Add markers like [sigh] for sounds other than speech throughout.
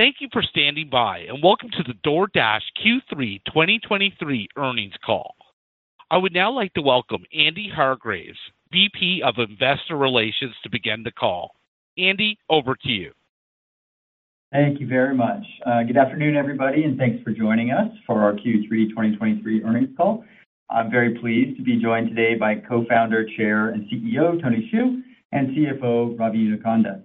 Thank you for standing by, and welcome to the DoorDash Q3 2023 earnings call. I would now like to welcome Andy Hargreaves, VP of Investor Relations, to begin the call. Andy, over to you. Thank you very much. Uh, good afternoon, everybody, and thanks for joining us for our Q3 2023 earnings call. I'm very pleased to be joined today by Co-founder, Chair, and CEO, Tony Xu, and CFO, Ravi Inukonda.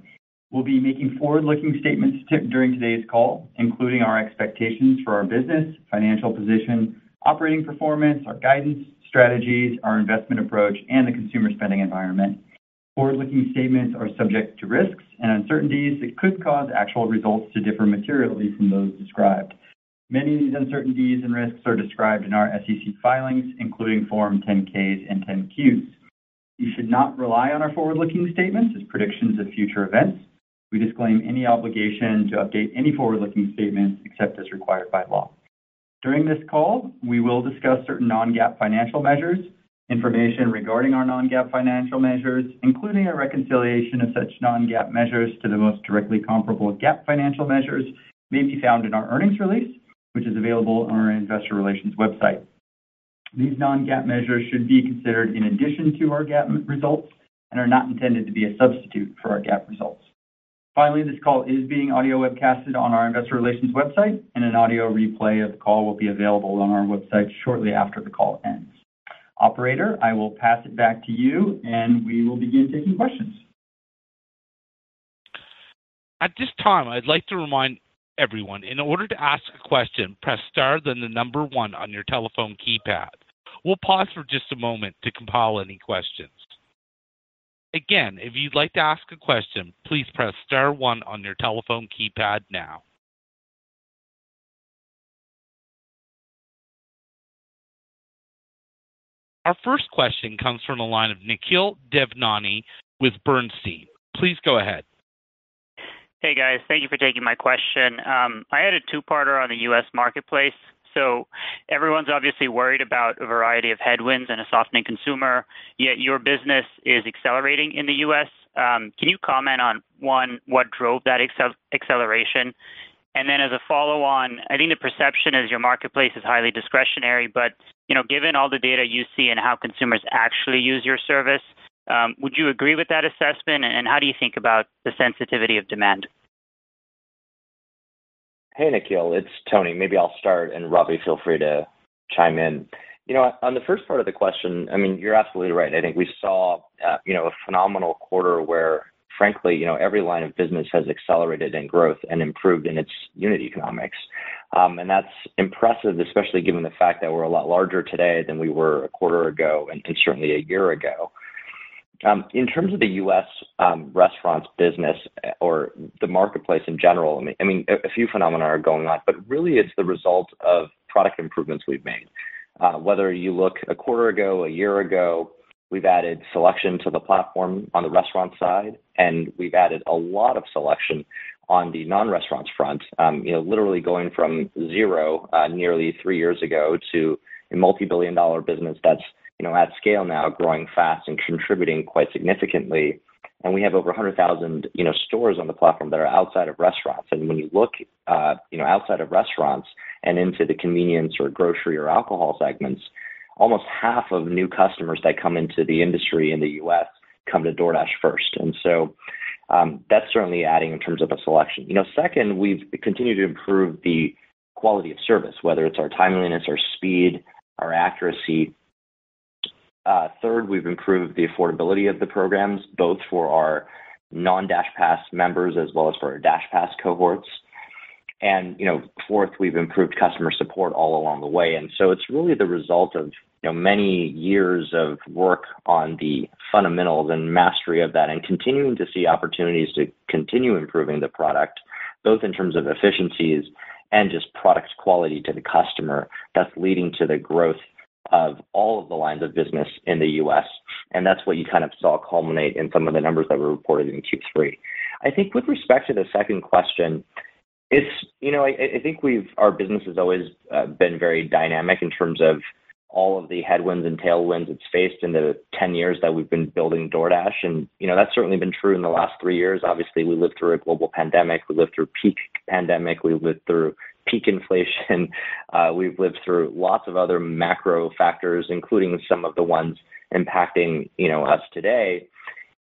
We'll be making forward-looking statements during today's call, including our expectations for our business, financial position, operating performance, our guidance, strategies, our investment approach, and the consumer spending environment. Forward-looking statements are subject to risks and uncertainties that could cause actual results to differ materially from those described. Many of these uncertainties and risks are described in our SEC filings, including Form 10-Ks and 10-Qs. You should not rely on our forward-looking statements as predictions of future events. We disclaim any obligation to update any forward-looking statements except as required by law. During this call, we will discuss certain non-GAAP financial measures. Information regarding our non-GAAP financial measures, including a reconciliation of such non-GAAP measures to the most directly comparable GAAP financial measures, may be found in our earnings release, which is available on our investor relations website. These non-GAAP measures should be considered in addition to our GAAP results and are not intended to be a substitute for our GAAP results. Finally, this call is being audio webcasted on our investor relations website, and an audio replay of the call will be available on our website shortly after the call ends. Operator, I will pass it back to you, and we will begin taking questions. At this time, I'd like to remind everyone, in order to ask a question, press star, then the number one on your telephone keypad. We'll pause for just a moment to compile any questions. Again, if you'd like to ask a question, please press star one on your telephone keypad now. Our first question comes from the line of Nikhil Devnani with Bernstein. Please go ahead. Hey, guys. Thank you for taking my question. Um, I had a two-parter on the U.S. marketplace. So everyone's obviously worried about a variety of headwinds and a softening consumer, yet your business is accelerating in the U.S. Um, can you comment on, one, what drove that acceleration? And then as a follow-on, I think the perception is your marketplace is highly discretionary, but, you know, given all the data you see and how consumers actually use your service, um, would you agree with that assessment? And how do you think about the sensitivity of demand? Hey, Nikhil, it's Tony. Maybe I'll start, and Ravi, feel free to chime in. You know, on the first part of the question, I mean, you're absolutely right. I think we saw, uh, you know, a phenomenal quarter where, frankly, you know, every line of business has accelerated in growth and improved in its unit economics. Um, and that's impressive, especially given the fact that we're a lot larger today than we were a quarter ago and certainly a year ago. Um, in terms of the U.S. Um, restaurants business uh, or the marketplace in general, I mean, a few phenomena are going on, but really it's the result of product improvements we've made. Uh, whether you look a quarter ago, a year ago, we've added selection to the platform on the restaurant side, and we've added a lot of selection on the non-restaurants front. Um, you know, literally going from zero, uh, nearly three years ago to a multi-billion-dollar business that's, you know, at scale now, growing fast and contributing quite significantly. And we have over 100,000, you know, stores on the platform that are outside of restaurants. And when you look, uh, you know, outside of restaurants and into the convenience or grocery or alcohol segments, almost half of new customers that come into the industry in the U.S. come to DoorDash first. And so, um, that's certainly adding in terms of the selection. You know, second, we've continued to improve the quality of service, whether it's our timeliness, our speed, our accuracy. Uh, third, we've improved the affordability of the programs, both for our non-DashPass members as well as for our DashPass cohorts. And, you know, fourth, we've improved customer support all along the way. And so it's really the result of, you know, many years of work on the fundamentals and mastery of that, and continuing to see opportunities to continue improving the product, both in terms of efficiencies and just product quality to the customer, that's leading to the growth of all of the lines of business in the U.S. And that's what you kind of saw culminate in some of the numbers that were reported in Q3. I think with respect to the second question, it's, you know, I think we've our business has always uh, been very dynamic in terms of all of the headwinds and tailwinds it's faced in the 10 years that we've been building DoorDash. And, you know, that's certainly been true in the last three years. Obviously, we lived through a global pandemic. We lived through peak pandemic. We lived through peak inflation. [laughs] Uh, we've lived through lots of other macro factors, including some of the ones impacting, you know, us today.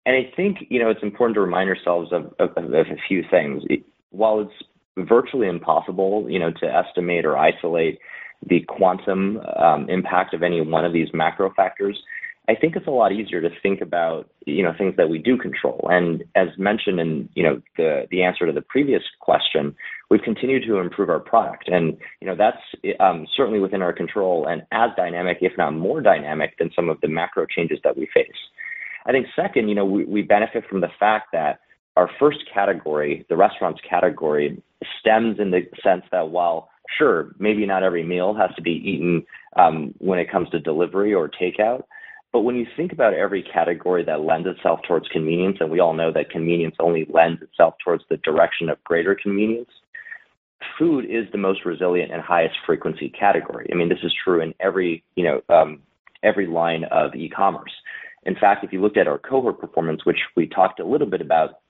And I think, you know, it's important to remind ourselves of, of, of a few things. While it's virtually impossible, you know, to estimate or isolate the quantum um, impact of any one of these macro factors, I think it's a lot easier to think about, you know, things that we do control. And as mentioned in, you know, the the answer to the previous question, we've continued to improve our product, and you know that's um, certainly within our control and as dynamic, if not more dynamic, than some of the macro changes that we face. I think second, you know, we, we benefit from the fact that our first category, the restaurants category, stems in the sense that while sure, maybe not every meal has to be eaten um, when it comes to delivery or takeout. But when you think about every category that lends itself towards convenience, and we all know that convenience only lends itself towards the direction of greater convenience, food is the most resilient and highest frequency category. I mean, this is true in every, you know, um, every line of e-commerce. In fact, if you looked at our cohort performance, which we talked a little bit about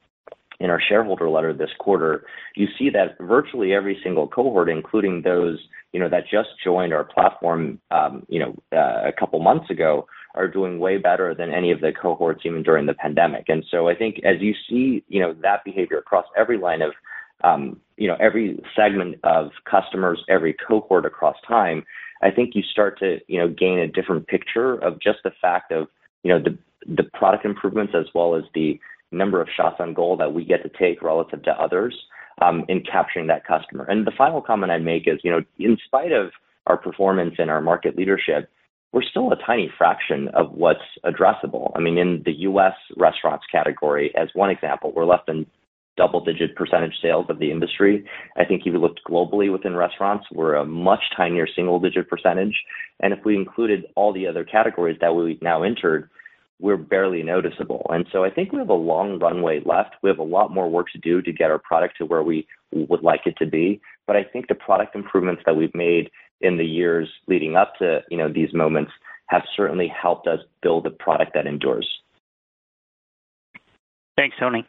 in our shareholder letter this quarter, you see that virtually every single cohort, including those you know that just joined our platform, um, you know, uh, a couple months ago, are doing way better than any of the cohorts even during the pandemic. And so I think as you see, you know, that behavior across every line of, um, you know, every segment of customers, every cohort across time, I think you start to, you know, gain a different picture of just the fact of, you know, the the product improvements as well as the number of shots on goal that we get to take relative to others um, in capturing that customer. And the final comment I'd make is, you know, in spite of our performance and our market leadership, we're still a tiny fraction of what's addressable. I mean, in the U.S. restaurants category, as one example, we're less than double-digit percentage sales of the industry. I think if you looked globally within restaurants, we're a much tinier single-digit percentage. And if we included all the other categories that we've now entered, we're barely noticeable. And so I think we have a long runway left. We have a lot more work to do to get our product to where we would like it to be. But I think the product improvements that we've made in the years leading up to you know these moments have certainly helped us build a product that endures. Thanks, Tony.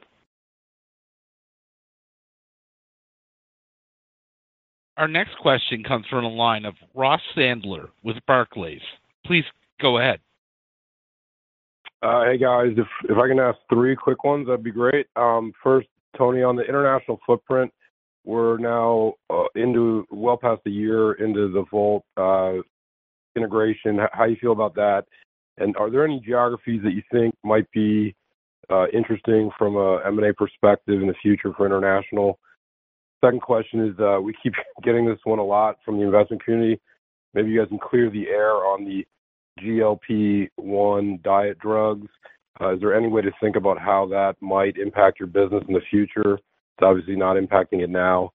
Our next question comes from the line of Ross Sandler with Barclays. Please go ahead. Uh, hey guys, if if I can ask three quick ones, that'd be great. Um, first, Tony, on the international footprint, we're now uh, into well past a year into the Wolt uh, integration. How do you feel about that? And are there any geographies that you think might be uh, interesting from a M&A perspective in the future for international? Second question is, we keep [laughs] getting this one a lot from the investment community. Maybe you guys can clear the air on the GLP-1 diet drugs. Is there any way to think about how that might impact your business in the future? It's obviously not impacting it now.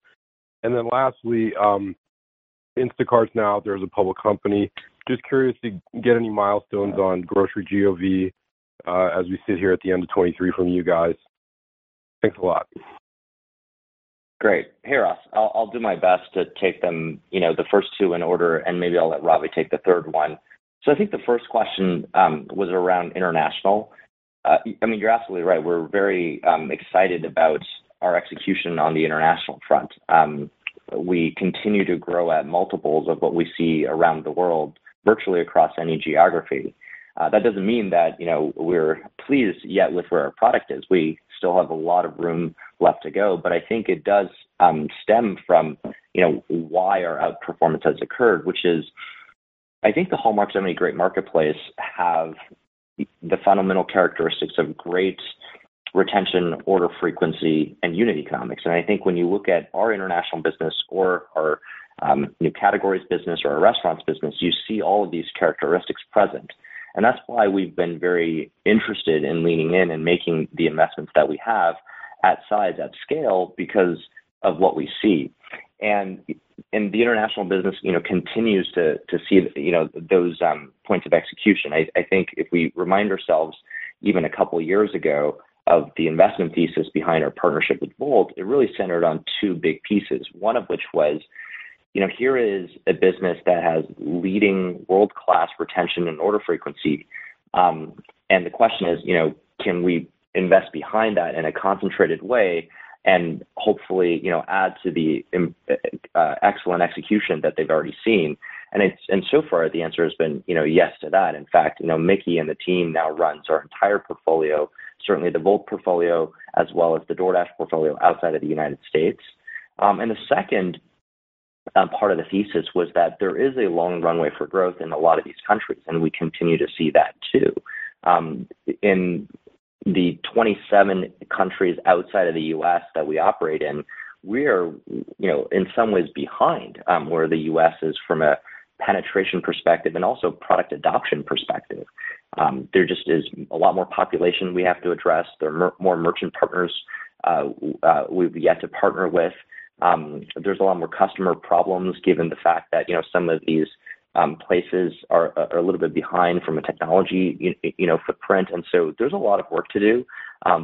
And then lastly, um, Instacart's now out there as a public company. Just curious to get any milestones on grocery GOV uh, as we sit here at the end of 23 from you guys. Thanks a lot. Great. Hey, Ross, I'll, I'll do my best to take them, you know, the first two in order, and maybe I'll let Ravi take the third one. So I think the first question um, was around international. Uh, I mean, you're absolutely right. We're very um, excited about our execution on the international front. Um, we continue to grow at multiples of what we see around the world, virtually across any geography. Uh, that doesn't mean that, you know, we're pleased yet with where our product is. We still have a lot of room left to go, but I think it does stem from, you know, why our outperformance has occurred, which is I think the hallmarks of any great marketplace have the fundamental characteristics of great retention, order frequency, and unit economics. And I think when you look at our international business or our um, new categories business or our restaurants business, you see all of these characteristics present. And that's why we've been very interested in leaning in and making the investments that we have at size, at scale, because of what we see. The international business, you know, continues to see, you know, those um, points of execution. I think if we remind ourselves, even a couple years ago, of the investment thesis behind our partnership with Wolt, it really centered on two big pieces. One of which was you know, here is a business that has leading world-class retention and order frequency. Um, and the question is, you know, can we invest behind that in a concentrated way and hopefully, you know, add to the excellent execution that they've already seen? And it's and so far, the answer has been, you know, yes to that. In fact, you know, Miki and the team now runs our entire portfolio, certainly the Wolt portfolio, as well as the DoorDash portfolio outside of the United States. Um and the second um, part of the thesis was that there is a long runway for growth in a lot of these countries, and we continue to see that too. Um, in the 27 countries outside of the U.S. that we operate in, we are, you know, in some ways behind um, where the U.S. is from a penetration perspective and also product adoption perspective. Um, there just is a lot more population we have to address. There are more merchant partners uh, uh, we've yet to partner with. Um, there's a lot more customer problems given the fact that, you know, some of these um, places uh, are a little bit behind from a technology, you know, footprint. And so there's a lot of work to do,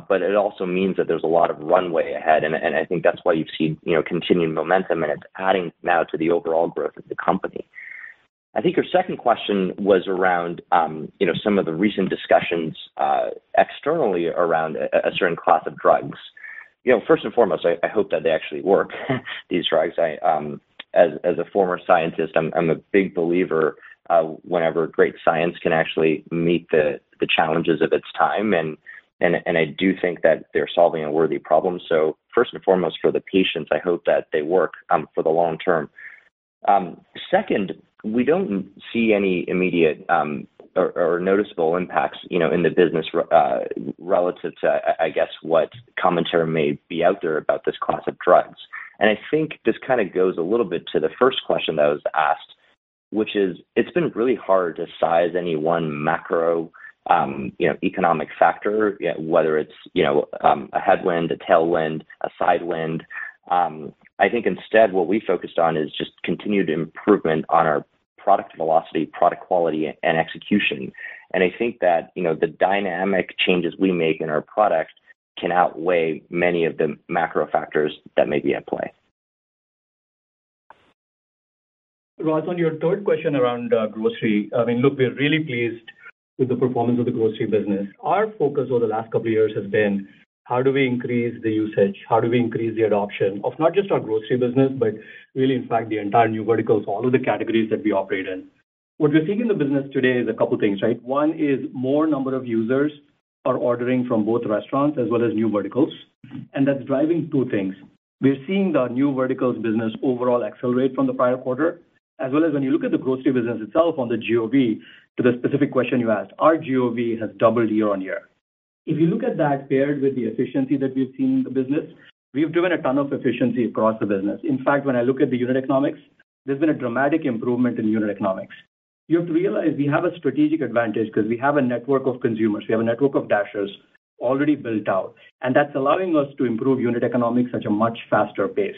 but it also means that there's a lot of runway ahead. And, and I think that's why you've seen, you know, continued momentum, and it's adding now to the overall growth of the company. I think your second question was around, um, you know, some of the recent discussions uh, externally around a certain class of drugs. You know, first and foremost, I hope that they actually work, [laughs] these drugs. I, um, As a former scientist, I'm a big believer uh, whenever great science can actually meet the challenges of its time. And I do think that they're solving a worthy problem. So First and foremost, for the patients, I hope that they work um, for the long term. Second, we don't see any immediate um, or noticeable impacts, you know, in the business uh, relative to, I guess, what commentary may be out there about this class of drugs. And I think this kind of goes a little bit to the first question that was asked, which is, it's been really hard to size any one macro, um, you know, economic factor, whether it's, you know, um, a headwind, a tailwind, a sidewind. I think instead what we focused on is just continued improvement on our product velocity, product quality, and execution. And I think that, you know, the dynamic changes we make in our product can outweigh many of the macro factors that may be at play. Ross, on your third question around uh, grocery, I mean, look, we're really pleased with the performance of the grocery business. Our focus over the last couple of years has been how do we increase the usage? How do we increase the adoption of not just our grocery business, but really, in fact, the entire new verticals, all of the categories that we operate in. What we're seeing in the business today is a couple things, right? One is more number of users are ordering from both restaurants as well as new verticals, and that's driving two things. We're seeing the new verticals business overall accelerate from the prior quarter, as well as when you look at the grocery business itself on the GOV, to the specific question you asked, our GOV has doubled year-over-year. If you look at that paired with the efficiency that we've seen in the business, we've driven a ton of efficiency across the business. In fact, when I look at the unit economics, there's been a dramatic improvement in unit economics. You have to realize we have a strategic advantage because we have a network of consumers. We have a network of Dashers already built out, and that's allowing us to improve unit economics at a much faster pace.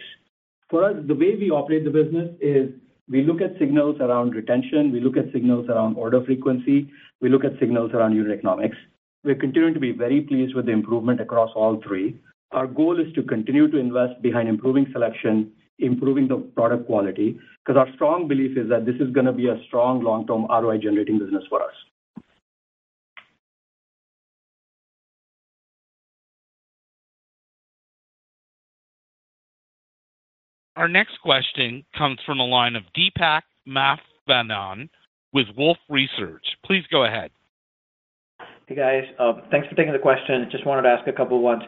For us, the way we operate the business is we look at signals around retention, we look at signals around order frequency, we look at signals around unit economics. We're continuing to be very pleased with the improvement across all three. Our goal is to continue to invest behind improving selection, improving the product quality, because our strong belief is that this is gonna be a strong long-term ROI-generating business for us. Our next question comes from the line of Deepak Mathivanan with Wolfe Research. Please go ahead. Hey, guys. Uh, thanks for taking the question. Just wanted to ask a couple of ones.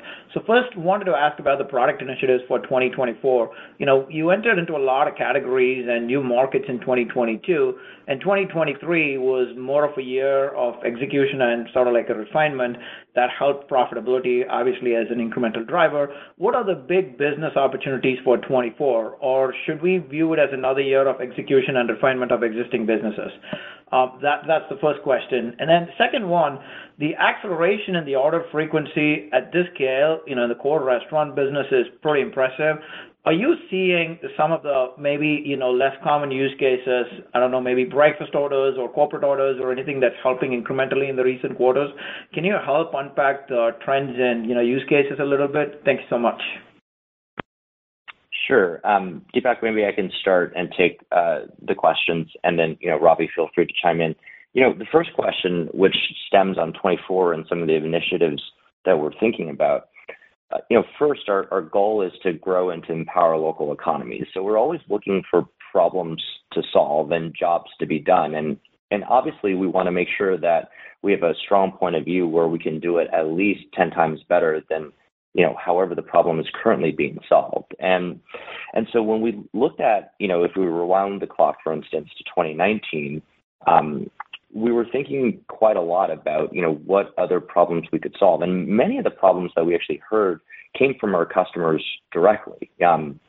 First, wanted to ask about the product initiatives for 2024. You know, you entered into a lot of categories and new markets in 2022, and 2023 was more of a year of execution and sort of like a refinement that helped profitability, obviously, as an incremental driver. What are the big business opportunities for 2024? Or should we view it as another year of execution and refinement of existing businesses? Uh, that that's the first question. And then Second one, the acceleration in the order frequency at this scale, you know, in the core restaurant business is pretty impressive. Are you seeing some of the maybe, you know, less common use cases, I don't know, maybe breakfast orders or corporate orders or anything that's helping incrementally in the recent quarters? Can you help unpack the trends and, you know, use cases a little bit? Thank you so much. Sure. Um, Deepak, maybe I can start and take uh, the questions, and then, you know, Ravi, feel free to chime in. You know, the first question, which stems on 2024 and some of the initiatives that we're thinking about, Uh, you know, first, our goal is to grow and to empower local economies. So we're always looking for problems to solve and jobs to be done. And obviously, we wanna make sure that we have a strong point of view where we can do it at least 10 times better than, you know, however the problem is currently being solved. And so when we looked at, you know, if we rewound the clock, for instance, to 2019, we were thinking quite a lot about, you know, what other problems we could solve. And many of the problems that we actually heard came from our customers directly. Um,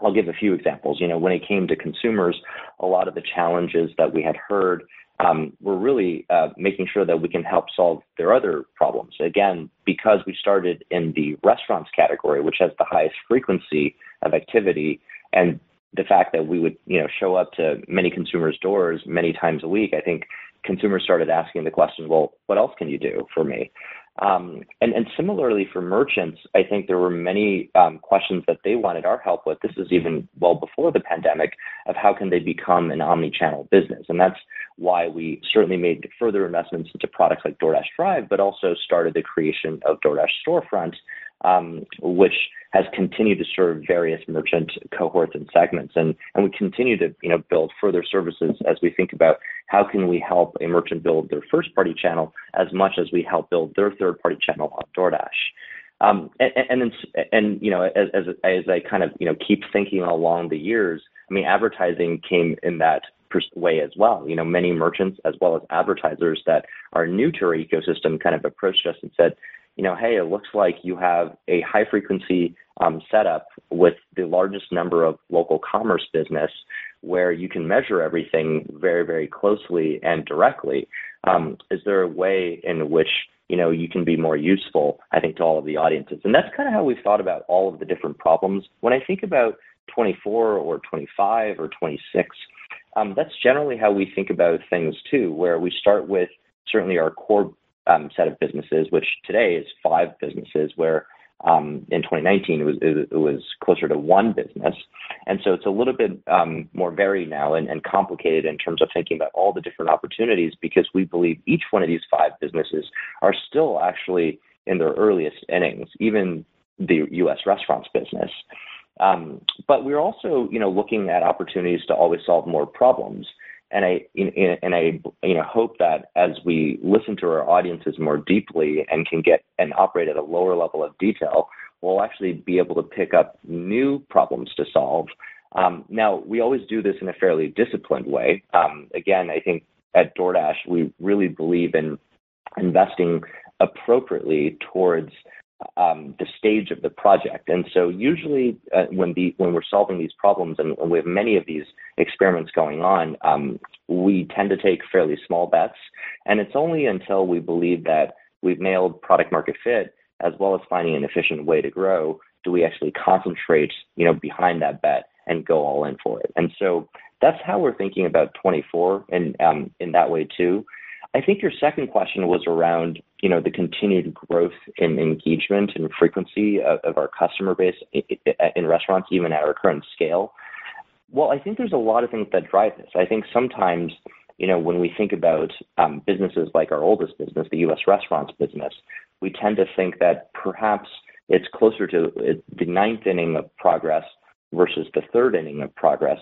I'll give a few examples. You know, when it came to consumers, a lot of the challenges that we had heard um, were really uh, making sure that we can help solve their other problems. Again, because we started in the restaurants category, which has the highest frequency of activity, and the fact that we would, you know, show up to many consumers' doors many times a week, I think consumers started asking the question: "Well, what else can you do for me?" Um, and similarly for merchants, I think there were many um, questions that they wanted our help with. This is even well before the pandemic, of how can they become an omni-channel business? And that's why we certainly made further investments into products like DoorDash Drive, but also started the creation of DoorDash Storefront, Um, which has continued to serve various merchant cohorts and segments. And we continue to, you know, build further services as we think about how can we help a merchant build their first-party channel as much as we help build their third-party channel on DoorDash. Um, and then, you know, as I kind of, you know, keep thinking along the years, I mean, advertising came in that way as well. You know, many merchants, as well as advertisers that are new to our ecosystem, kind of approached us and said, "You know, hey, it looks like you have a high-frequency um, setup with the largest number of local commerce business, where you can measure everything very, very closely and directly. Um, is there a way in which, you know, you can be more useful, I think, to all of the audiences?" And that's kind of how we've thought about all of the different problems. When I think about 24 or 25 or 2026, um, that's generally how we think about things, too, where we start with certainly our core Um, set of businesses, which today is five businesses, where um, in 2019, it was closer to one business. And so it's a little bit um, more varied now and complicated in terms of thinking about all the different opportunities, because we believe each one of these five businesses are still actually in their earliest innings, even the U.S. restaurants business. But we're also, you know, looking at opportunities to always solve more problems. And I, you know, hope that as we listen to our audiences more deeply and can get and operate at a lower level of detail, we'll actually be able to pick up new problems to solve. Um, now, we always do this in a fairly disciplined way. Um, again, I think at DoorDash, we really believe in investing appropriately towards Um, the stage of the project. And so usually, uh, when we're solving these problems, and we have many of these experiments going on, um, we tend to take fairly small bets, and it's only until we believe that we've nailed product market fit, as well as finding an efficient way to grow, do we actually concentrate, you know, behind that bet and go all in for it. And so that's how we're thinking about 24 and, um, in that way, too. I think your second question was around, you know, the continued growth in engagement and frequency of our customer base in restaurants, even at our current scale. Well, I think there's a lot of things that drive this. I think sometimes, you know, when we think about um, businesses like our oldest business, the U.S. restaurants business, we tend to think that perhaps it's closer to uh, the ninth inning of progress versus the third inning of progress.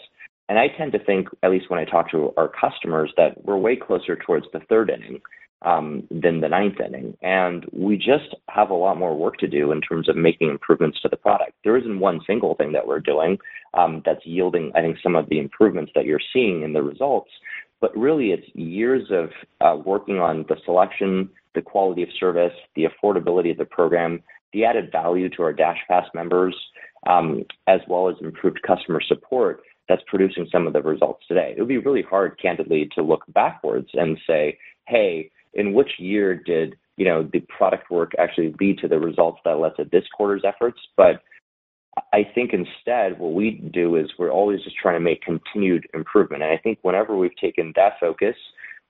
And I tend to think, at least when I talk to our customers, that we're way closer towards the third inning um, than the ninth inning. And we just have a lot more work to do in terms of making improvements to the product. There isn't one single thing that we're doing um, that's yielding, I think, some of the improvements that you're seeing in the results. But really, it's years of uh, working on the selection, the quality of service, the affordability of the program, the added value to our DashPass members, um, as well as improved customer support that's producing some of the results today. It would be really hard, candidly, to look backwards and say, "Hey, in which year did, you know, the product work actually lead to the results that led to this quarter's efforts?" But I think instead, what we do is we're always just trying to make continued improvement. And I think whenever we've taken that focus,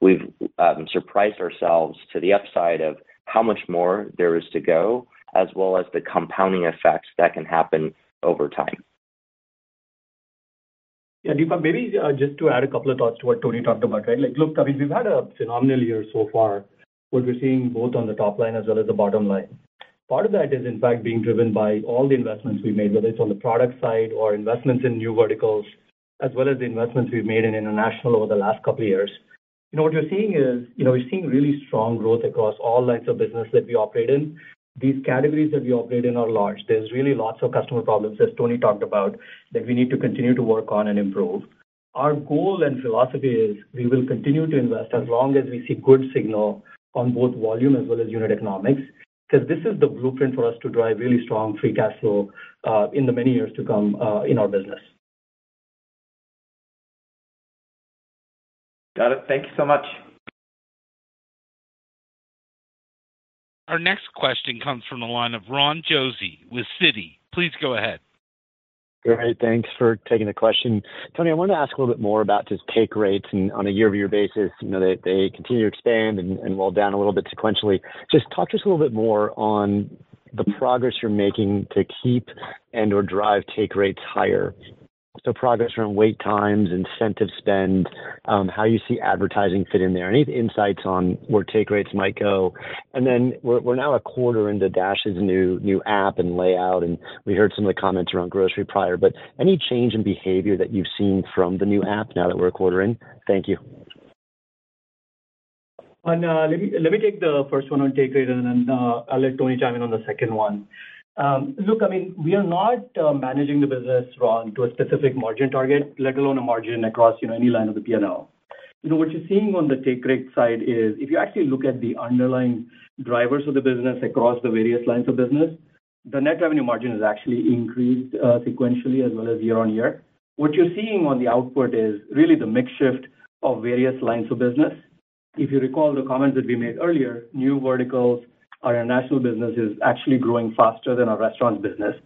we've um, surprised ourselves to the upside of how much more there is to go, as well as the compounding effects that can happen over time. Yeah, Deepak, maybe uh, just to add a couple of thoughts to what Tony talked about, right? Like, look, I mean, we've had a phenomenal year so far, what we're seeing both on the top line as well as the bottom line. Part of that is, in fact, being driven by all the investments we've made, whether it's on the product side or investments in new verticals, as well as the investments we've made in international over the last couple of years. You know, what you're seeing is, you know, we're seeing really strong growth across all lines of business that we operate in. These categories that we operate in are large. There's really lots of customer problems, as Tony talked about, that we need to continue to work on and improve. Our goal and philosophy is we will continue to invest as long as we see good signal on both volume as well as unit economics, because this is the blueprint for us to drive really strong free cash flow uh, in the many years to come uh, in our business. Got it. Thank you so much. Our next question comes from the line of Ron Josey with Citi. Please go ahead. Great. Thanks for taking the question. Tony, I wanted to ask a little bit more about just take rates and on a year-over-year basis, you know, they continue to expand and while down a little bit sequentially. Just talk to us a little bit more on the progress you're making to keep and/or drive take rates higher. So progress around wait times, incentive spend, um, how you see advertising fit in there. Any insights on where take rates might go? And then we're now a quarter into Dash's new new app and layout, and we heard some of the comments around grocery prior, but any change in behavior that you've seen from the new app now that we're a quarter in? Thank you. Uh, let me take the first one on take rate, and then uh, I'll let Tony chime in on the second one. Um, look, I mean, we are not uh, managing the business, Ron, to a specific margin target, let alone a margin across, you know, any line of the P&L. You know, what you're seeing on the take rate side is, if you actually look at the underlying drivers of the business across the various lines of business, the net revenue margin has actually increased uh, sequentially as well as year-on-year. What you're seeing on the output is really the mix shift of various lines of business. If you recall the comments that we made earlier, new verticals, our international business is actually growing faster than our restaurants business.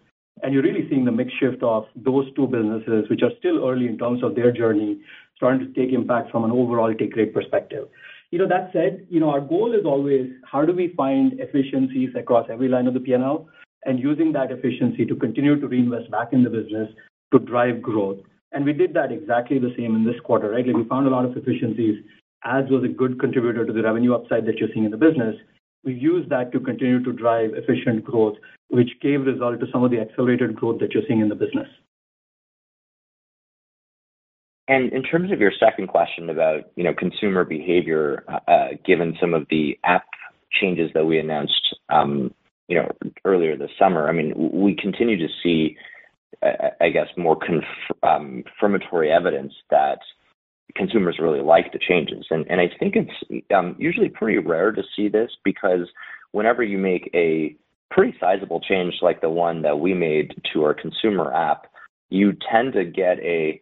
And you're really seeing the mix shift of those two businesses, which are still early in terms of their journey, starting to take impact from an overall take rate perspective. You know, that said, you know, our goal is always how do we find efficiencies across every line of the P&L, and using that efficiency to continue to reinvest back in the business to drive growth. And we did that exactly the same in this quarter, right? Like, we found a lot of efficiencies. Ads was a good contributor to the revenue upside that you're seeing in the business. We use that to continue to drive efficient growth, which gave result to some of the accelerated growth that you're seeing in the business. And in terms of your second question about, you know, consumer behavior, uh, given some of the app changes that we announced, um, you know, earlier this summer, I mean, we continue to see, uh, I guess, more confirmatory um, evidence that consumers really like the changes. And, and I think it's um, usually pretty rare to see this, because whenever you make a pretty sizable change, like the one that we made to our consumer app, you tend to get a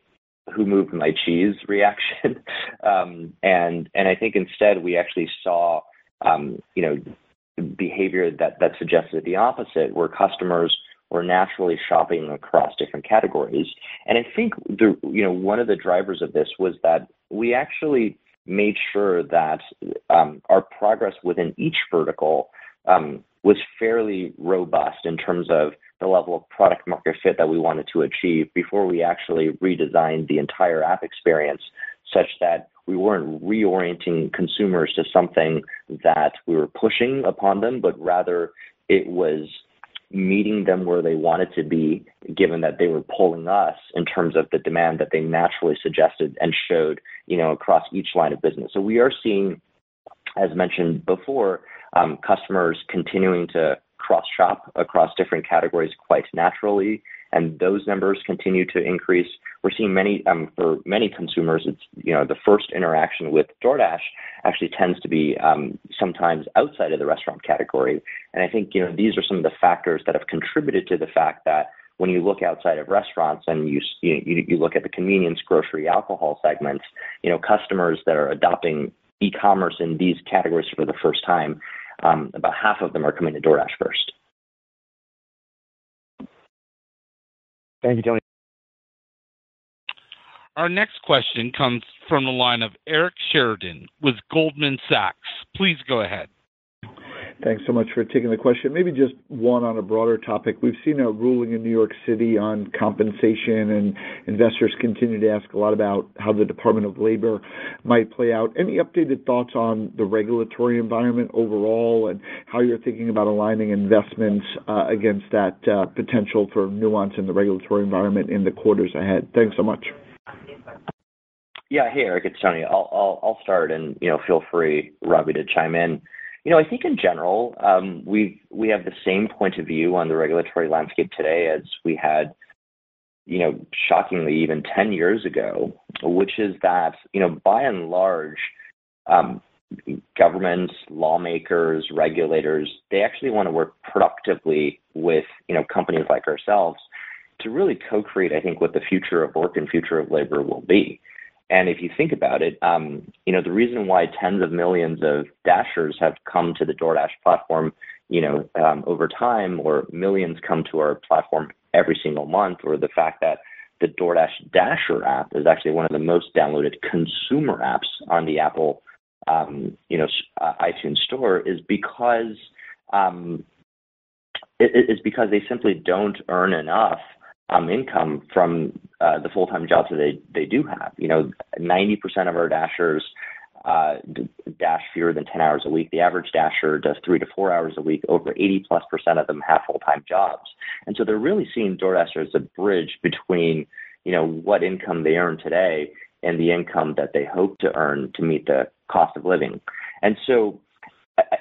"Who moved my cheese?" reaction. [laughs] Um, and and I think instead, we actually saw, um, you know, behavior that, that suggested the opposite, where customers were naturally shopping across different categories. And I think the, you know, one of the drivers of this was that we actually made sure that um, our progress within each vertical um, was fairly robust in terms of the level of product market fit that we wanted to achieve before we actually redesigned the entire app experience, such that we weren't reorienting consumers to something that we were pushing upon them, but rather it was meeting them where they wanted to be, given that they were pulling us in terms of the demand that they naturally suggested and showed, you know, across each line of business. So we are seeing, as mentioned before, um, customers continuing to cross-shop across different categories quite naturally, and those numbers continue to increase. We're seeing many, um, for many consumers, it's, you know, the first interaction with DoorDash actually tends to be, um, sometimes outside of the restaurant category. And I think, you know, these are some of the factors that have contributed to the fact that when you look outside of restaurants and you you look at the convenience, grocery, alcohol segments, you know, customers that are adopting e-commerce in these categories for the first time, um, about half of them are coming to DoorDash first. Thank you, Tony. Our next question comes from the line of Eric Sheridan with Goldman Sachs. Please go ahead. Thanks so much for taking the question. Maybe just one on a broader topic. We've seen a ruling in New York City on compensation, and investors continue to ask a lot about how the Department of Labor might play out. Any updated thoughts on the regulatory environment overall and how you're thinking about aligning investments uh, against that uh, potential for nuance in the regulatory environment in the quarters ahead? Thanks so much. Yeah. Hey, Eric, it's Tony. I'll I'll start and, you know, feel free, Ravi, to chime in. You know, I think in general, um, have we have the same point of view on the regulatory landscape today as we had, you know, shockingly even 10 years ago, which is that, you know, by and large, um, governments, lawmakers, regulators, they actually wanna work productively with, you know, companies like ourselves to really co-create, I think, what the future of work and future of labor will be. And if you think about it, um, you know, the reason why tens of millions of Dashers have come to the DoorDash platform, you know, um, over time, or millions come to our platform every single month, or the fact that the DoorDash Dasher app is actually one of the most downloaded consumer apps on the Apple, um, you know, uh, iTunes Store, is because it, it's because they simply don't earn enough Um, income from uh, the full-time jobs that they do have. You know, 90% of our Dashers uh, dash fewer than 10 hours a week. The average Dasher does three to four hours a week. Over 80%+ of them have full-time jobs. And so they're really seeing DoorDash as a bridge between, you know, what income they earn today and the income that they hope to earn to meet the cost of living. And so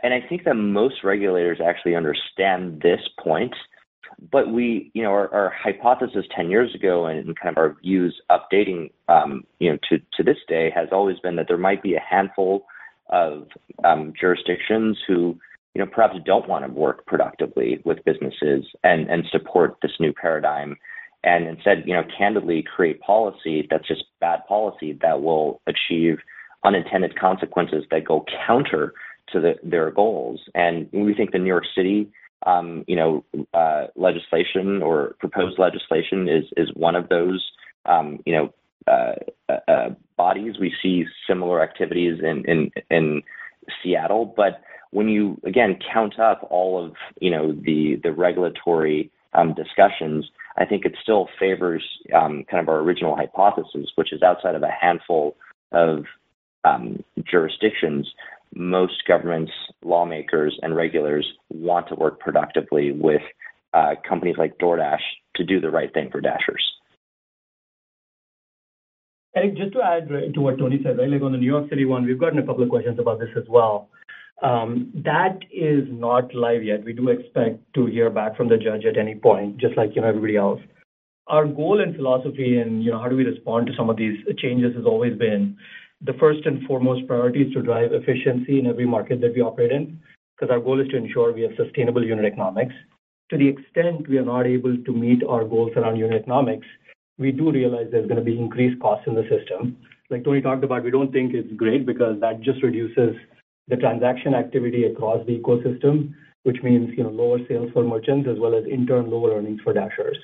and I think that most regulators actually understand this point, but we, you know, our hypothesis 10 years ago and kind of our views updating, um, you know, to to this day, has always been that there might be a handful of um, jurisdictions who, you know, perhaps don't wanna work productively with businesses and support this new paradigm, and instead, you know, candidly create policy that's just bad policy that will achieve unintended consequences that go counter to their goals. And we think the New York City, Um, you know, uh, legislation or proposed legislation is is one of those, um, you know, uh, uh, bodies. We see similar activities in in in Seattle. But when you, again, count up all of, you know, the regulatory um, discussions, I think it still favors kind of our original hypothesis, which is outside of a handful of jurisdictions, most governments, lawmakers, and regulators want to work productively with uh, companies like DoorDash to do the right thing for Dashers. Eric, just to add to what Tony said, right? Like, on the New York City one, we've gotten a couple of questions about this as well. Um, that is not live yet. We do expect to hear back from the judge at any point, just like, you know, everybody else. Our goal and philosophy and, you know, how do we respond to some of these changes has always been the first and foremost priority is to drive efficiency in every market that we operate in, because our goal is to ensure we have sustainable unit economics. To the extent we are not able to meet our goals around unit economics, we do realize there's gonna be increased costs in the system. Like Tony talked about, we don't think it's great because that just reduces the transaction activity across the ecosystem, which means, you know, lower sales for merchants as well as in turn, lower earnings for Dashers.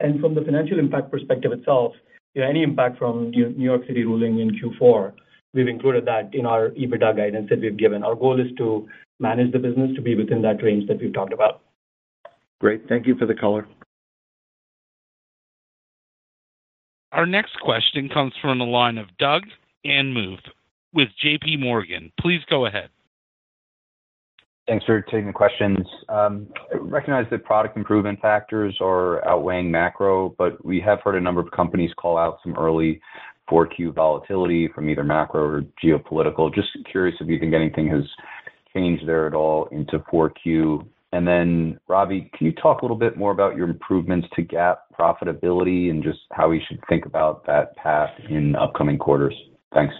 And from the financial impact perspective itself, any impact from New York City ruling in Q4, we've included that in our EBITDA guidance that we've given. Our goal is to manage the business to be within that range that we've talked about. Great. Thank you for the color. Our next question comes from the line of Doug Anmuth with JPMorgan. Please go ahead. Thanks for taking the questions. Um, recognize that product improvement factors are outweighing macro, but we have heard a number of companies call out some early 4Q volatility from either macro or geopolitical. Just curious if you think anything has changed there at all into 4Q. And then, Ravi, can you talk a little bit more about your improvements to GAAP profitability and just how we should think about that path in upcoming quarters? Thanks.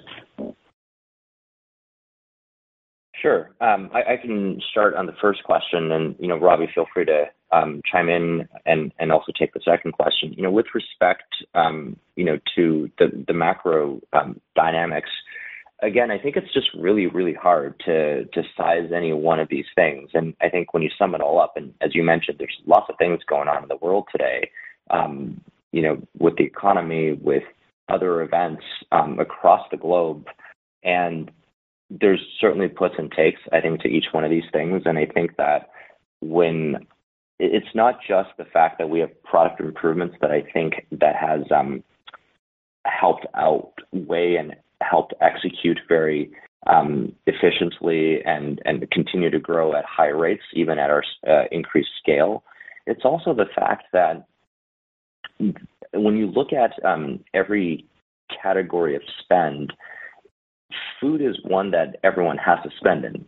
Sure. Um, I can start on the first question, and, you know, Ravi, feel free to um, chime in and also take the second question. You know, with respect, um, you know, to the macro dynamics, again, I think it's just really, really hard to to size any one of these things. And I think when you sum it all up, and as you mentioned, there's lots of things going on in the world today, you know, with the economy, with other events across the globe. There's certainly puts and takes, I think, to each one of these things. And I think that when it's not just the fact that we have product improvements that I think that has um, helped outweigh and helped execute very um, efficiently and and continue to grow at high rates, even at our uh, increased scale. It's also the fact that when you look at um, every category of spend, food is one that everyone has to spend in.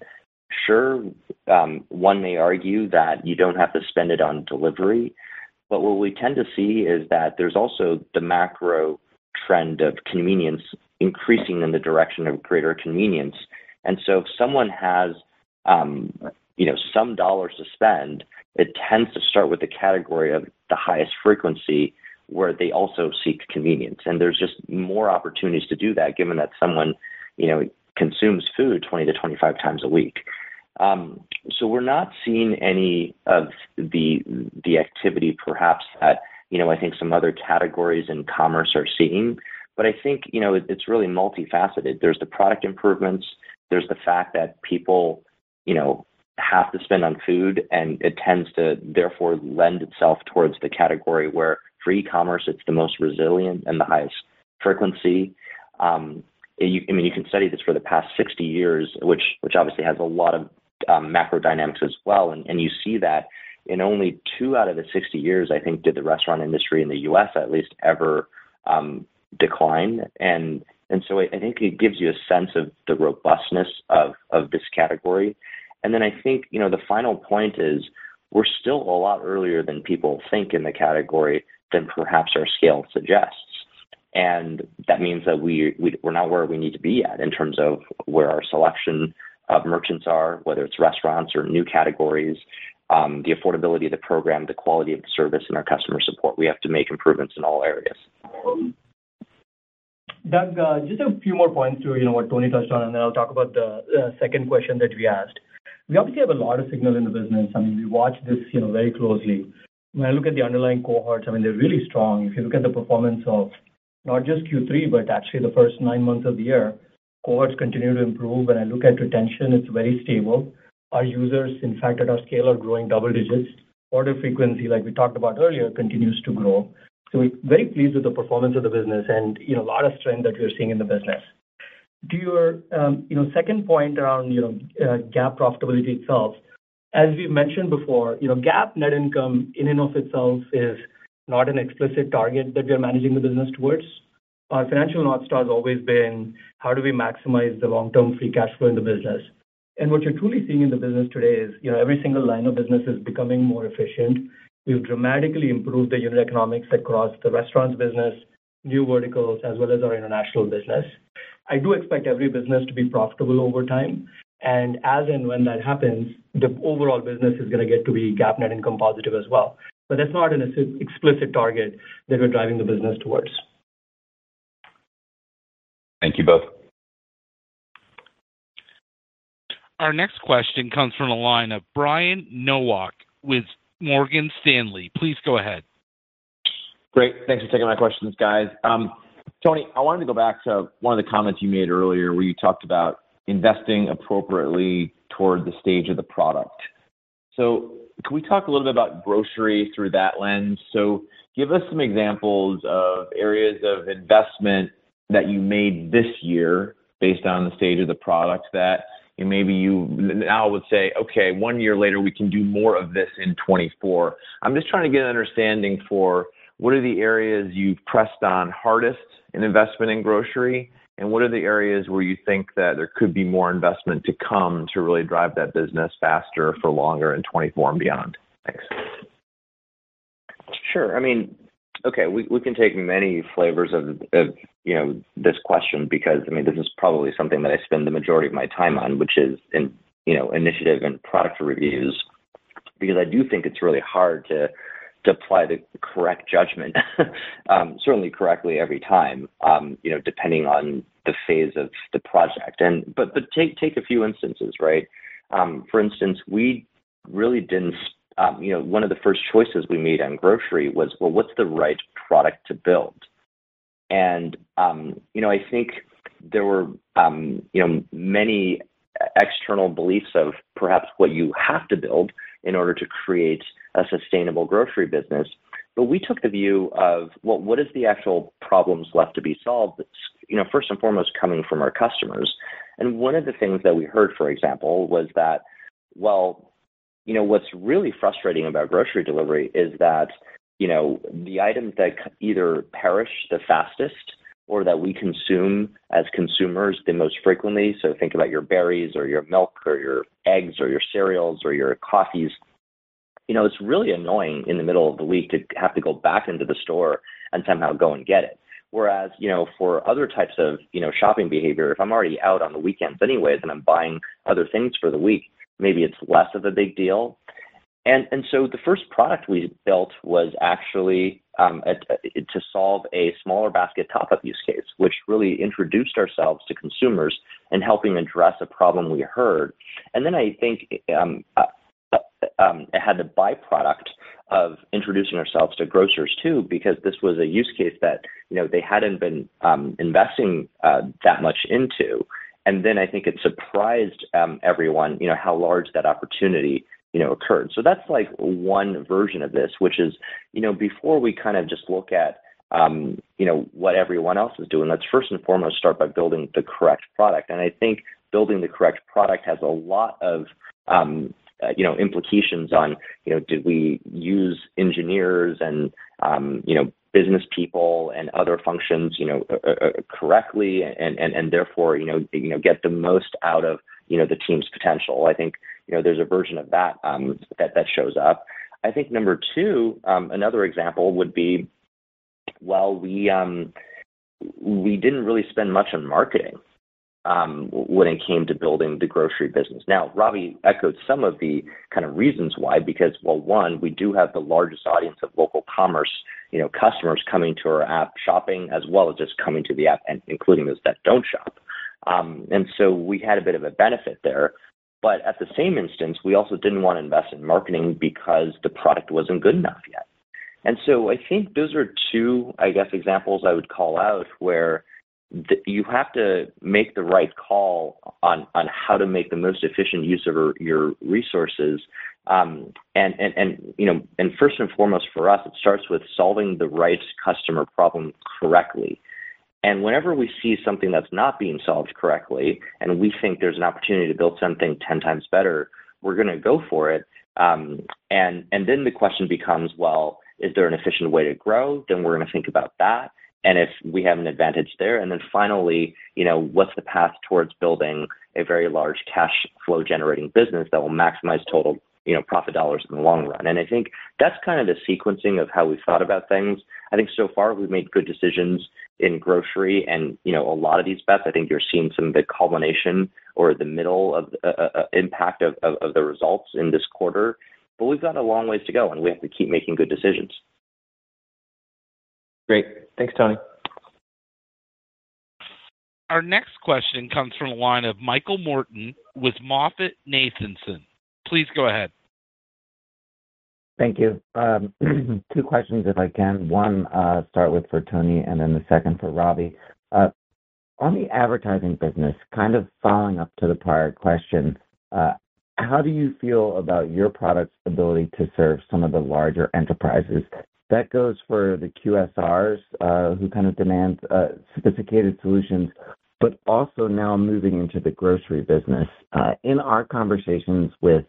Sure, um, one may argue that you don't have to spend it on delivery, but what we tend to see is that there's also the macro trend of convenience increasing in the direction of greater convenience. And so if someone has um, you know some dollars to spend, it tends to start with the category of the highest frequency where they also seek convenience. And there's just more opportunities to do that given that someone, you know, consumes food 20 to 25 times a week. Um, so we're not seeing any of the the activity perhaps that you know I think some other categories in commerce are seeing. But I think you know it, it's really multifaceted. There's the product improvements. There's the fact that people you know have to spend on food, and it tends to therefore lend itself towards the category where for e-commerce it's the most resilient and the highest frequency. Um, you, I mean, you can study this for the past 60 years, which which obviously has a lot of um, macro dynamics as well, and, and you see that in only two out of the 60 years, I think, did the restaurant industry in the U.S. at least ever um, decline, and and so I, I think it gives you a sense of the robustness of of this category. And then I think you know the final point is we're still a lot earlier than people think in the category than perhaps our scale suggests. And that means that we, we we're not where we need to be at in terms of where our selection of merchants are, whether it's restaurants or new categories, um, the affordability of the program, the quality of the service, and our customer support. We have to make improvements in all areas. Doug, uh, just a few more points to you know what Tony touched on, and then I'll talk about the second question that we asked. We obviously have a lot of signal in the business. I mean, we watch this you know very closely. When I look at the underlying cohorts, I mean, they're really strong. If you look at the performance of not just Q3, but actually the first nine months of the year, cohorts continue to improve. When I look at retention, it's very stable. Our users, in fact, at our scale, are growing double digits. Order frequency, like we talked about earlier, continues to grow. So we're very pleased with the performance of the business and, you know, a lot of strength that we're seeing in the business. To your, um, you know, second point around, you know, uh, GAAP profitability itself, as we've mentioned before, you know, GAAP net income in and of itself is not an explicit target that we are managing the business towards. Our financial North Star has always been how do we maximize the long-term free cash flow in the business? And what you're truly seeing in the business today is, you know, every single line of business is becoming more efficient. We've dramatically improved the unit economics across the restaurants business, new verticals, as well as our international business. I do expect every business to be profitable over time, and as and when that happens, the overall business is gonna get to be GAAP net income positive as well. But that's not an explicit target that we're driving the business towards. Thank you both. Our next question comes from the line of Brian Nowak with Morgan Stanley. Please go ahead. Great. Thanks for taking my questions, guys. Um, Tony, I wanted to go back to one of the comments you made earlier where you talked about investing appropriately toward the stage of the product. So can we talk a little bit about grocery through that lens? So give us some examples of areas of investment that you made this year based on the stage of the product that maybe you now would say, okay, one year later we can do more of this in 24. I'm just trying to get an understanding for what are the areas you've pressed on hardest in investment in grocery what are the areas where you think that there could be more investment to come to really drive that business faster for longer in 24 and beyond? Thanks. Sure. I mean, okay, we, we can take many flavors of, of, you know, this question because, I mean, this is probably something that I spend the majority of my time on, which is in, you know, initiative and product reviews, because I do think it's really hard to to apply the correct judgment, [laughs] um, certainly correctly every time, um, you know, depending on the phase of the project. And but but take take a few instances, right? Um, for instance, we really didn't. Um, you know, one of the first choices we made on grocery was, well, what's the right product to build? And um, you know, I think there were, you know, many external beliefs of perhaps what you have to build in order to create a sustainable grocery business. But we took the view of, well, what is the actual problems left to be solved? You know, first and foremost, coming from our customers. And one of the things that we heard, for example, was that, well, you know, what's really frustrating about grocery delivery is that, you know, the items that either perish the fastest or that we consume as consumers the most frequently, so think about your berries or your milk or your eggs or your cereals or your coffees, you know, it's really annoying in the middle of the week to have to go back into the store and somehow go and get it. Whereas, you know, for other types of, you know, shopping behavior, if I'm already out on the weekends anyways and I'm buying other things for the week, maybe it's less of a big deal. And and so the first product we built was actually um, a, a, to solve a smaller basket top-up use case, which really introduced ourselves to consumers and helping address a problem we heard. And then I think um, uh, um, it had the byproduct of introducing ourselves to grocers too, because this was a use case that you know they hadn't been um, investing uh, that much into. And then I think it surprised um, everyone, you know, how large that opportunity, you know, occurred. So that's like one version of this, which is, you know, before we kind of just look at, um, you know, what everyone else is doing, let's first and foremost start by building the correct product. And I think building the correct product has a lot of um, uh, you know, implications on, you know, did we use engineers and, um, you know, business people and other functions, you know, uh, uh, correctly and, and, and therefore, you know, you know, get the most out of, you know, the team's potential. I think, you know, there's a version of that um, that that shows up. I think number two, um, another example would be, well, we um, we didn't really spend much on marketing when it came to building the grocery business. Now, Ravi echoed some of the kind of reasons why, because, well, one, we do have the largest audience of local commerce, you know, customers coming to our app shopping, as well as just coming to the app and including those that don't shop. Um, and so we had a bit of a benefit there. But at the same instance, we also didn't want to invest in marketing because the product wasn't good enough yet. And so I think those are two, I guess, examples I would call out where you have to make the right call on on how to make the most efficient use of your resources. Um, and and and you know, and first and foremost for us, it starts with solving the right customer problem correctly. And whenever we see something that's not being solved correctly, and we think there's an opportunity to build something ten times better, we're going to go for it. Um, and and then the question becomes, well, is there an efficient way to grow? Then we're going to think about that and if we have an advantage there. And then finally, you know, what's the path towards building a very large cash flow generating business that will maximize total, you know, profit dollars in the long run. And I think that's kind of the sequencing of how we've thought about things. I think so far we've made good decisions in grocery and, you know, a lot of these bets, I think you're seeing some of the culmination or the middle of uh, uh, uh impact of, of, of the results in this quarter. But we've got a long ways to go and we have to keep making good decisions. Great. Thanks, Tony. Our next question comes from the line of Michael Morton with MoffettNathanson. Please go ahead. Thank you. Um, [clears throat] two questions, if I can. One, uh, start with for Tony, and then the second for Ravi. Uh, on the advertising business, kind of following up to the prior question, uh, how do you feel about your product's ability to serve some of the larger enterprises that goes for the QSRs, uh, who kind of demand uh, sophisticated solutions, but also now moving into the grocery business. Uh, in our conversations with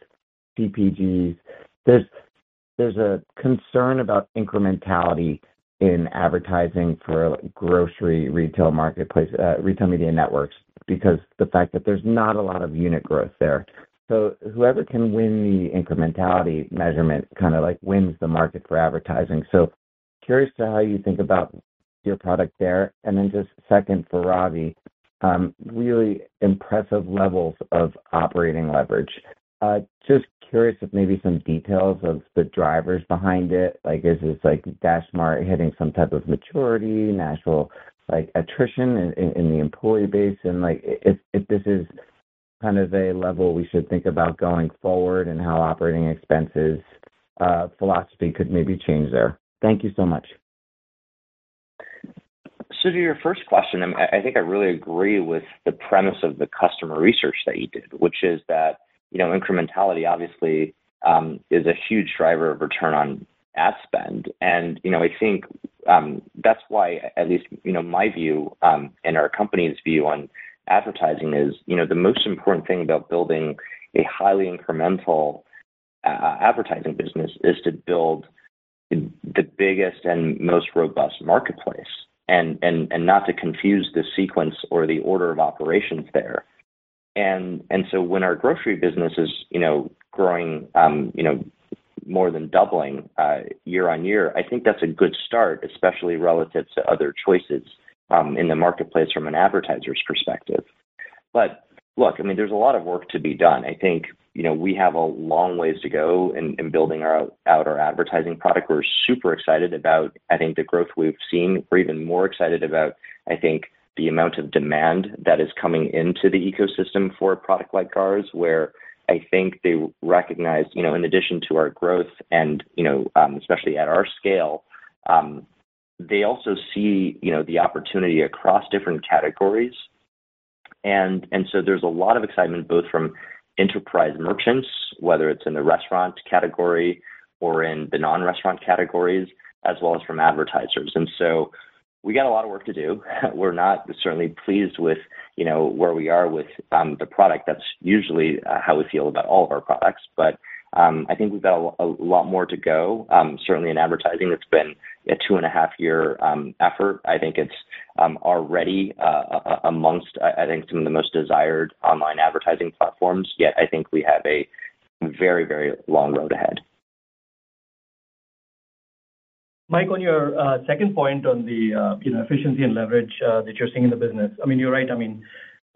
CPGs, there's a concern about incrementality in advertising for grocery retail marketplace, retail media networks, because the fact that there's not a lot of unit growth there. So whoever can win the incrementality measurement kind of like wins the market for advertising. So curious to how you think about your product there. And then just second for Ravi, um, really impressive levels of operating leverage. Uh, just curious if maybe some details of the drivers behind it. Like, is this like DashMart hitting some type of maturity, natural like attrition in, the employee base, and like if this is kind of a level we should think about going forward and how operating expenses uh, philosophy could maybe change there? Thank you so much. So to your first question, I think I really agree with the premise of the customer research that you did, which is that, you know, incrementality obviously um, is a huge driver of return on ad spend. And, you know, I think um, that's why at least, you know, my view um, and our company's view on advertising is, you know, the most important thing about building a highly incremental advertising business is to build the biggest and most robust marketplace and and, and not to confuse the sequence or the order of operations there. And, and so when our grocery business is, you know, growing, um, you know, more than doubling uh, year-on-year, I think that's a good start, especially relative to other choices Um, in the marketplace from an advertiser's perspective. But look, I mean, there's a lot of work to be done. I think, you know, we have a long ways to go in building our, out our advertising product. We're super excited about, I think, the growth we've seen. We're even more excited about, I think, the amount of demand that is coming into the ecosystem for a product like ours, where I think they recognize, you know, in addition to our growth and, you know, um, especially at our scale, um, they also see, you know, the opportunity across different categories. And so there's a lot of excitement both from enterprise merchants, whether it's in the restaurant category or in the non-restaurant categories, as well as from advertisers. And so we got a lot of work to do. [laughs] We're not certainly pleased with, you know, where we are with um, the product. That's usually uh, how we feel about all of our products. Um, I think we've got a lot more to go. Um, certainly in advertising, it's been a 2.5-year um, effort. I think it's already uh, amongst I think some of the most desired online advertising platforms, yet I think we have a very, very long road ahead. Mike, on your uh, second point on the, uh, you know, efficiency and leverage that you're seeing in the business, I mean, you're right. I mean,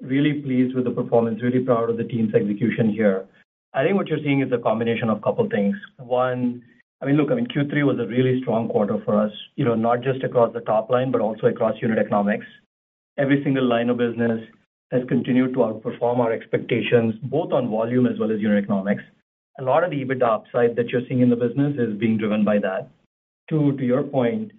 really pleased with the performance, really proud of the team's execution here. I think what you're seeing is a combination of a couple things. One, I mean, look, I mean, Q3 was a really strong quarter for us, you know, not just across the top line, but also across unit economics. Every single line of business has continued to outperform our expectations, both on volume as well as unit economics. A lot of the EBITDA upside that you're seeing in the business is being driven by that. Two, to your point,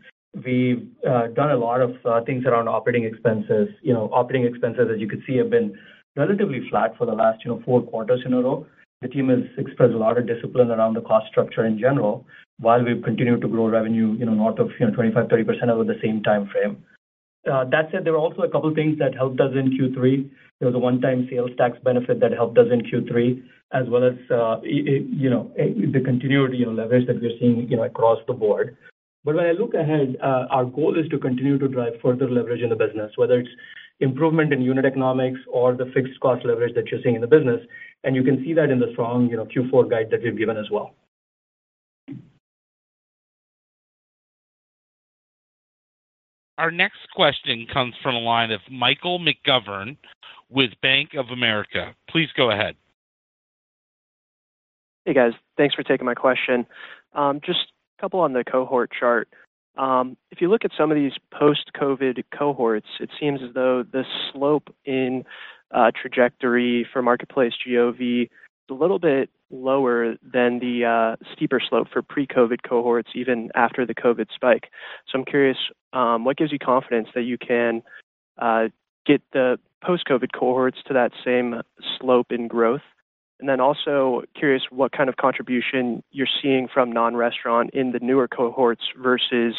we've uh, done a lot of uh, things around operating expenses. You know, operating expenses, as you can see, have been relatively flat for the last, you know, four quarters in a row. The team has expressed a lot of discipline around the cost structure in general, while we've continued to grow revenue, you know, north of, you know, 25%-30% over the same time frame. Uh, that said, there were also a couple things that helped us in Q3. There was a one-time sales tax benefit that helped us in Q3, as well as, uh, you know, the continued, you know, leverage that we're seeing, you know, across the board. But when I look ahead, uh, our goal is to continue to drive further leverage in the business, whether it's improvement in unit economics or the fixed cost leverage that you're seeing in the business. And you can see that in the strong, you know, Q4 guide that we've given as well. Our next question comes from the line of Michael McGovern with Bank of America. Please go ahead. Hey, guys. Thanks for taking my question. Um, just a couple on the cohort chart. Um, if you look at some of these post-COVID cohorts, it seems as though the slope in Uh, trajectory for marketplace GOV is a little bit lower than the uh, steeper slope for pre-COVID cohorts, even after the COVID spike. So I'm curious, um, what gives you confidence that you can uh, get the post-COVID cohorts to that same slope in growth? And then also curious what kind of contribution you're seeing from non-restaurant in the newer cohorts versus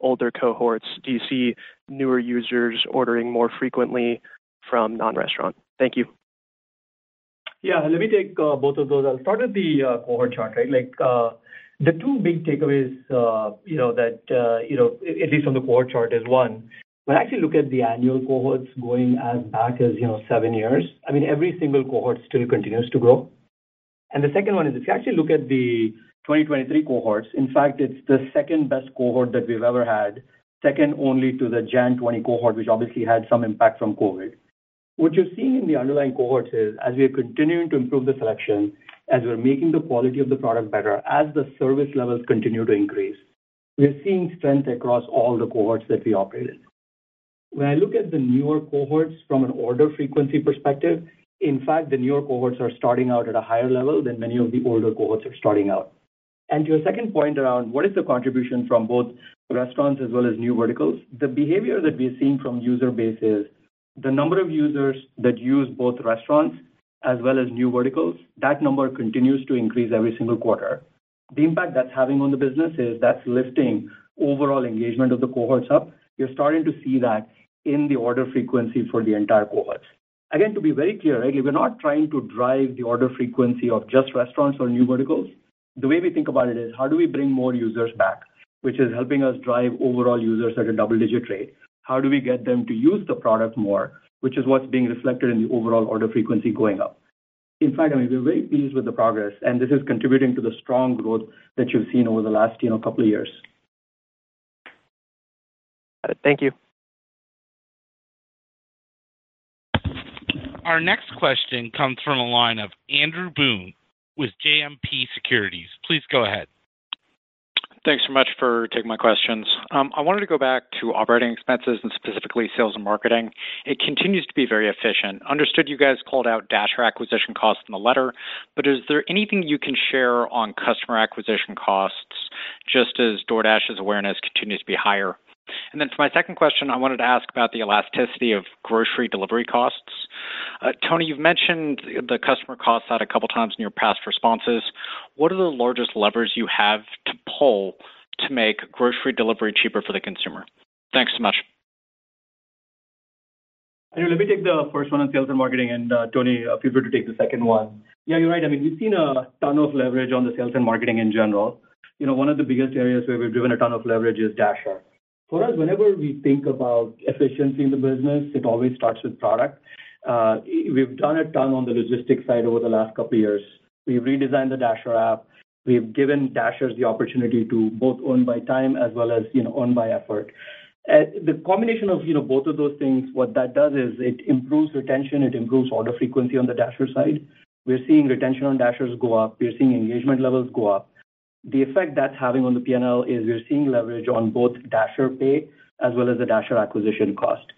older cohorts. Do you see newer users ordering more frequently from non-restaurant? Thank you. Yeah. Let me take uh, both of those. I'll start with the uh, cohort chart, right? Like, uh, the two big takeaways, you know, that, you know, at least on the cohort chart is, one, when I actually look at the annual cohorts going as back as, you know, seven years, I mean, every single cohort still continues to grow. And the second one is if you actually look at the 2023 cohorts, in fact, it's the second-best cohort that we've ever had, second only to the January 2020 cohort, which obviously had some impact from COVID. What you're seeing in the underlying cohorts is, as we are continuing to improve the selection, as we're making the quality of the product better, as the service levels continue to increase, we are seeing strength across all the cohorts that we operate in. When I look at the newer cohorts from an order frequency perspective, in fact, the newer cohorts are starting out at a higher level than many of the older cohorts are starting out. And to your second point around what is the contribution from both restaurants as well as new verticals. The behavior that we're seeing from user base is the number of users that use both restaurants as well as new verticals, that number continues to increase every single quarter. The impact that's having on the business is that's lifting overall engagement of the cohorts up. You're starting to see that in the order frequency for the entire cohorts. Again, to be very clear, right, we're not trying to drive the order frequency of just restaurants or new verticals. The way we think about it is how do we bring more users back, which is helping us drive overall users at a double-digit rate? How do we get them to use the product more, which is what's being reflected in the overall order frequency going up. In fact, I mean, we're very pleased with the progress, and this is contributing to the strong growth that you've seen over the last, you know, couple of years. Thank you. Our next question comes from the line of Andrew Boone with JMP Securities. Please go ahead. Thanks so much for taking my questions. Um, I wanted to go back to operating expenses and specifically sales and marketing. It continues to be very efficient. Understood you guys called out Dasher acquisition costs in the letter, but is there anything you can share on customer acquisition costs just as DoorDash's awareness continues to be higher? And then for my second question, I wanted to ask about the elasticity of grocery delivery costs. Uh, Tony, you've mentioned the customer cost side a couple times in your past responses. What are the largest levers you have to pull to make grocery delivery cheaper for the consumer? Thanks so much. Let me take the first one on sales and marketing, and uh, Tony, uh, feel free to take the second one. Yeah, you're right. I mean, we've seen a ton of leverage on the sales and marketing in general. You know, one of the biggest areas where we've driven a ton of leverage is Dasher. For us, whenever we think about efficiency in the business, it always starts with product. Uh, we've done a ton on the logistics side over the last couple of years. We've redesigned the Dasher app. We've given Dashers the opportunity to both earn by time as well as, you know, earn by effort. The combination of, you know, both of those things, what that does is it improves retention, it improves order frequency on the Dasher side. We're seeing retention on Dashers go up. We're seeing engagement levels go up. The effect that's having on the P&L is we're seeing leverage on both Dasher pay as well as the Dasher acquisition cost.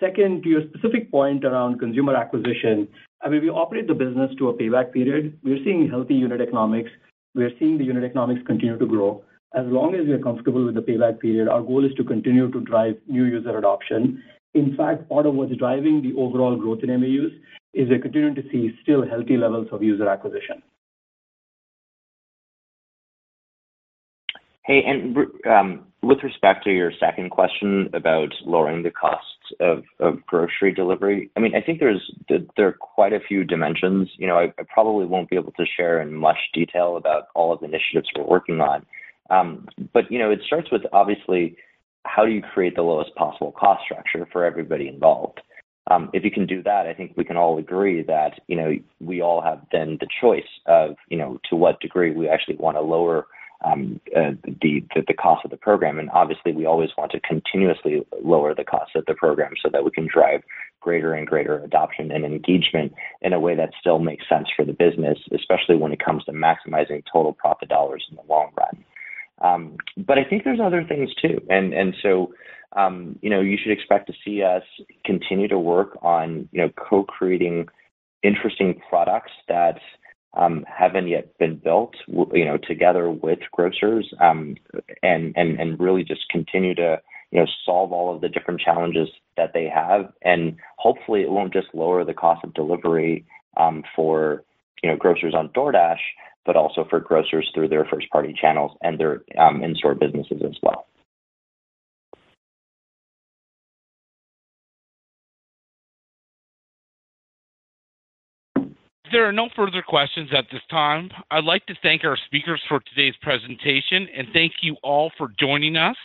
Second, to your specific point around consumer acquisition, I mean, we operate the business to a payback period. We're seeing healthy unit economics. We're seeing the unit economics continue to grow. As long as we are comfortable with the payback period, our goal is to continue to drive new user adoption. In fact, part of what's driving the overall growth in MAUs is we're continuing to see still healthy levels of user acquisition. Hey, and with respect to your second question about lowering the costs of grocery delivery, I mean, I think there are quite a few dimensions. You know, I probably won't be able to share in much detail about all of the initiatives we're working on. Um, but you know, it starts with obviously how do you create the lowest possible cost structure for everybody involved? If you can do that, I think we can all agree that, you know, we all have then the choice of, you know, to what degree we actually wanna lower Um, uh, the the cost of the program. And obviously, we always want to continuously lower the cost of the program so that we can drive greater and greater adoption and engagement in a way that still makes sense for the business, especially when it comes to maximizing total profit dollars in the long run. Um, but I think there's other things too. And and so um, you know, you should expect to see us continue to work on, you know, co-creating interesting products that Um, haven't yet been built, you know, together with grocers, um, and really just continue to, you know, solve all of the different challenges that they have. And hopefully, it won't just lower the cost of delivery um, for, you know, grocers on DoorDash, but also for grocers through their first-party channels and their in-store businesses as well. There are no further questions at this time. I'd like to thank our speakers for today's presentation, and thank you all for joining us.